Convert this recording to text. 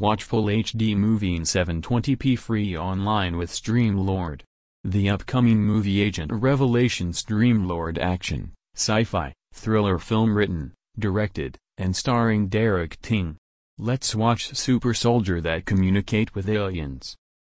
Watch full HD movie in 720p free online with Streamlord. The upcoming movie Agent Revelation Streamlord action, sci-fi, thriller film written, directed, and starring Derek Ting. Let's watch super soldier that communicate with aliens.